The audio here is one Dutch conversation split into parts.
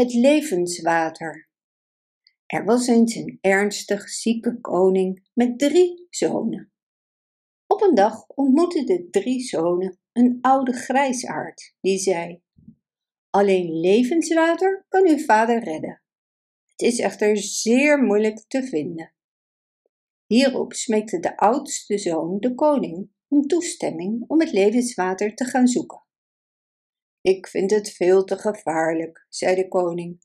Het levenswater. Er was eens een ernstig zieke koning met drie zonen. Op een dag ontmoetten de drie zonen een oude grijsaard die zei: Alleen levenswater kan uw vader redden. Het is echter zeer moeilijk te vinden. Hierop smeekte de oudste zoon de koning om toestemming om het levenswater te gaan zoeken. Ik vind het veel te gevaarlijk, zei de koning,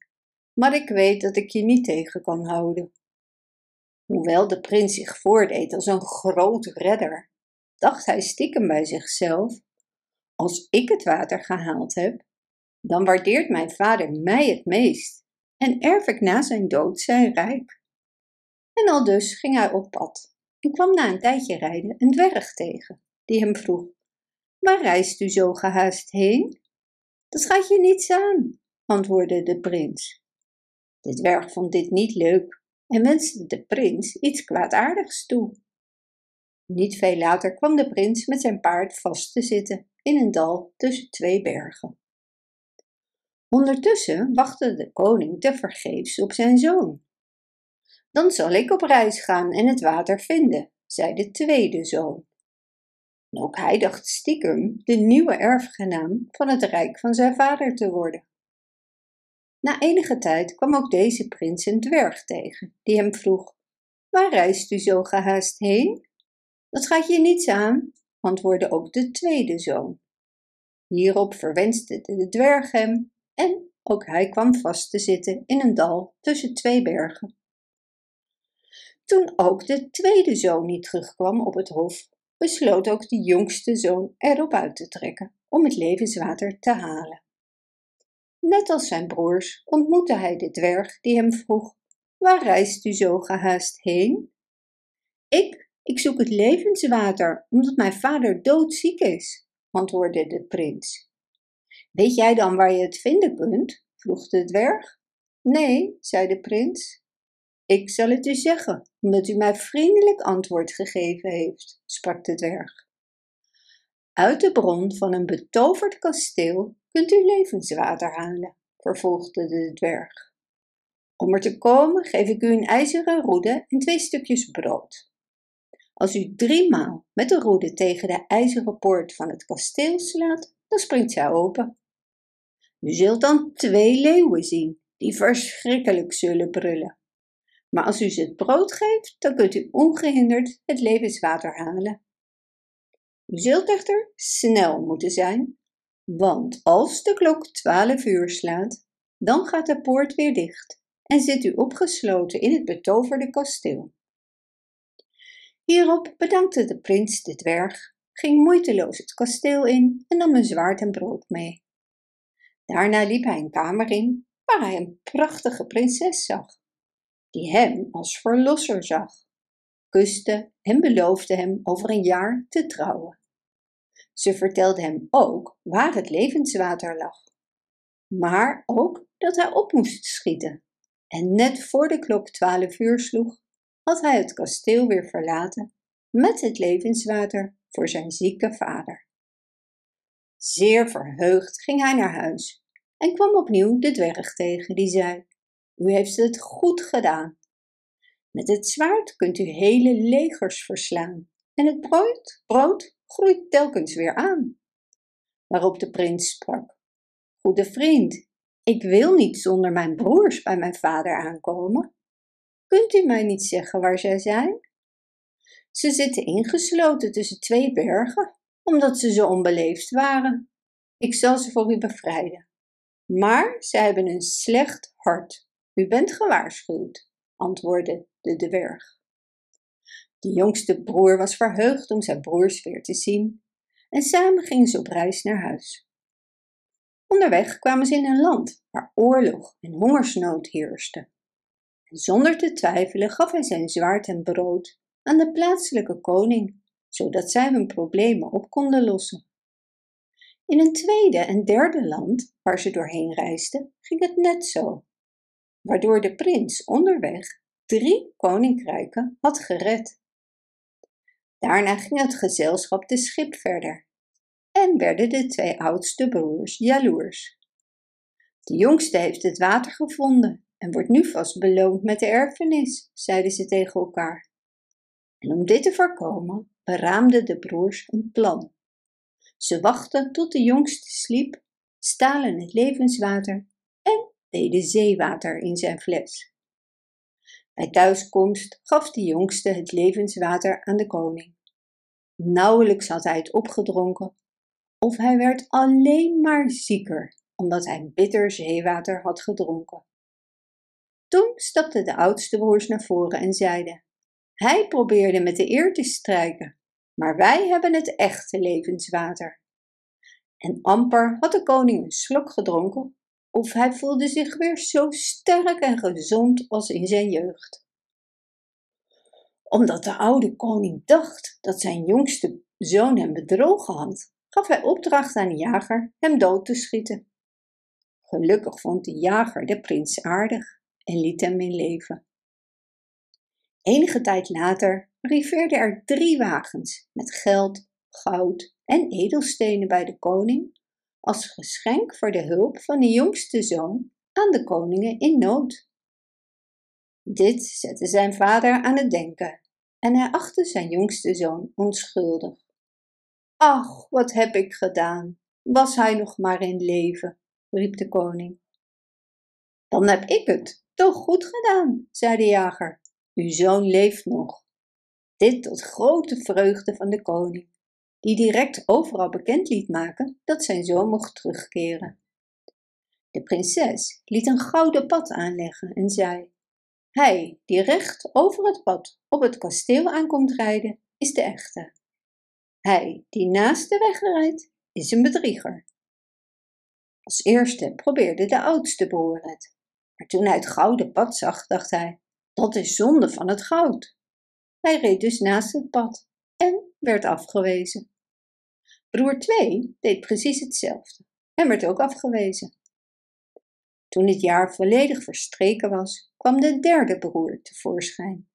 maar ik weet dat ik je niet tegen kan houden. Hoewel de prins zich voordeed als een groot redder, dacht hij stiekem bij zichzelf: Als ik het water gehaald heb, dan waardeert mijn vader mij het meest en erf ik na zijn dood zijn rijk. En al dus ging hij op pad en kwam na een tijdje rijden een dwerg tegen, die hem vroeg: Waar reist u zo gehaast heen? Dat gaat je niets aan, antwoordde de prins. De dwerg vond dit niet leuk en wenste de prins iets kwaadaardigs toe. Niet veel later kwam de prins met zijn paard vast te zitten in een dal tussen twee bergen. Ondertussen wachtte de koning tevergeefs op zijn zoon. Dan zal ik op reis gaan en het water vinden, zei de tweede zoon. Ook hij dacht stiekem de nieuwe erfgenaam van het rijk van zijn vader te worden. Na enige tijd kwam ook deze prins een dwerg tegen, die hem vroeg: Waar reist u zo gehaast heen? Dat gaat je niets aan, antwoordde ook de tweede zoon. Hierop verwenste de dwerg hem en ook hij kwam vast te zitten in een dal tussen twee bergen. Toen ook de tweede zoon niet terugkwam op het hof, besloot ook de jongste zoon erop uit te trekken om het levenswater te halen. Net als zijn broers ontmoette hij de dwerg die hem vroeg: Waar reist u zo gehaast heen? Ik, ik zoek het levenswater, omdat mijn vader doodziek is, antwoordde de prins. Weet jij dan waar je het vinden kunt? vroeg de dwerg. Nee, zei de prins. Ik zal het u zeggen, omdat u mij vriendelijk antwoord gegeven heeft, sprak de dwerg. Uit de bron van een betoverd kasteel kunt u levenswater halen, vervolgde de dwerg. Om er te komen geef ik u een ijzeren roede en twee stukjes brood. Als u driemaal met de roede tegen de ijzeren poort van het kasteel slaat, dan springt zij open. U zult dan twee leeuwen zien, die verschrikkelijk zullen brullen. Maar als u ze het brood geeft, dan kunt u ongehinderd het levenswater halen. U zult echter snel moeten zijn, want als de klok twaalf uur slaat, dan gaat de poort weer dicht en zit u opgesloten in het betoverde kasteel. Hierop bedankte de prins de dwerg, ging moeiteloos het kasteel in en nam een zwaard en brood mee. Daarna liep hij een kamer in waar hij een prachtige prinses zag, die hem als verlosser zag, kuste en beloofde hem over een jaar te trouwen. Ze vertelde hem ook waar het levenswater lag, maar ook dat hij op moest schieten. En net voor de klok twaalf uur sloeg, had hij het kasteel weer verlaten met het levenswater voor zijn zieke vader. Zeer verheugd ging hij naar huis en kwam opnieuw de dwerg tegen, die zei: U heeft het goed gedaan. Met het zwaard kunt u hele legers verslaan en het brood, brood groeit telkens weer aan. Waarop de prins sprak: Goede vriend, ik wil niet zonder mijn broers bij mijn vader aankomen. Kunt u mij niet zeggen waar zij zijn? Ze zitten ingesloten tussen twee bergen, omdat ze zo onbeleefd waren. Ik zal ze voor u bevrijden. Maar ze hebben een slecht hart. U bent gewaarschuwd, antwoordde de dwerg. De jongste broer was verheugd om zijn broers weer te zien en samen gingen ze op reis naar huis. Onderweg kwamen ze in een land waar oorlog en hongersnood heerste. En zonder te twijfelen gaf hij zijn zwaard en brood aan de plaatselijke koning, zodat zij hun problemen op konden lossen. In een tweede en derde land waar ze doorheen reisden, ging het net zo, waardoor de prins onderweg drie koninkrijken had gered. Daarna ging het gezelschap de schip verder en werden de twee oudste broers jaloers. De jongste heeft het water gevonden en wordt nu vast beloond met de erfenis, zeiden ze tegen elkaar. En om dit te voorkomen, beraamden de broers een plan. Ze wachten tot de jongste sliep, stalen het levenswater en deden zeewater in zijn fles. Bij thuiskomst gaf de jongste het levenswater aan de koning. Nauwelijks had hij het opgedronken, of hij werd alleen maar zieker, omdat hij bitter zeewater had gedronken. Toen stapten de oudste broers naar voren en zeiden: Hij probeerde met de eer te strijken, maar wij hebben het echte levenswater. En amper had de koning een slok gedronken, of hij voelde zich weer zo sterk en gezond als in zijn jeugd. Omdat de oude koning dacht dat zijn jongste zoon hem bedrogen had, gaf hij opdracht aan de jager hem dood te schieten. Gelukkig vond de jager de prins aardig en liet hem in leven. Enige tijd later arriveerden er drie wagens met geld, goud en edelstenen bij de koning als geschenk voor de hulp van de jongste zoon aan de koningen in nood. Dit zette zijn vader aan het denken en hij achtte zijn jongste zoon onschuldig. Ach, wat heb ik gedaan? Was hij nog maar in leven, riep de koning. Dan heb ik het toch goed gedaan, zei de jager. Uw zoon leeft nog. Dit tot grote vreugde van de koning, die direct overal bekend liet maken dat zijn zoon mocht terugkeren. De prinses liet een gouden pad aanleggen en zei: Hij die recht over het pad op het kasteel aankomt rijden, is de echte. Hij die naast de weg rijdt, is een bedrieger. Als eerste probeerde de oudste broer het, maar toen hij het gouden pad zag, dacht hij: Dat is zonde van het goud. Hij reed dus naast het pad en werd afgewezen. Broer 2 deed precies hetzelfde en werd ook afgewezen. Toen het jaar volledig verstreken was, kwam de derde broer tevoorschijn.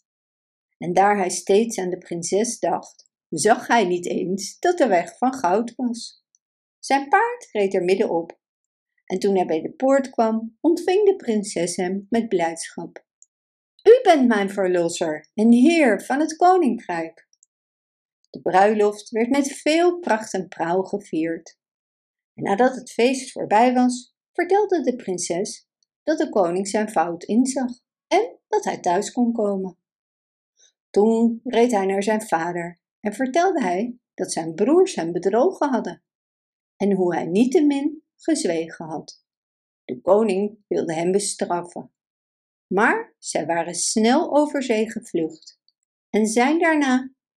En daar hij steeds aan de prinses dacht, zag hij niet eens dat de weg van goud was. Zijn paard reed er middenop. En toen hij bij de poort kwam, ontving de prinses hem met blijdschap. U bent mijn verlosser en heer van het koninkrijk. De bruiloft werd met veel pracht en praal gevierd. En nadat het feest voorbij was, vertelde de prinses dat de koning zijn fout inzag en dat hij thuis kon komen. Toen reed hij naar zijn vader en vertelde hij dat zijn broers hem bedrogen hadden en hoe hij niettemin gezwegen had. De koning wilde hem bestraffen, maar zij waren snel over zee gevlucht en zijn daarna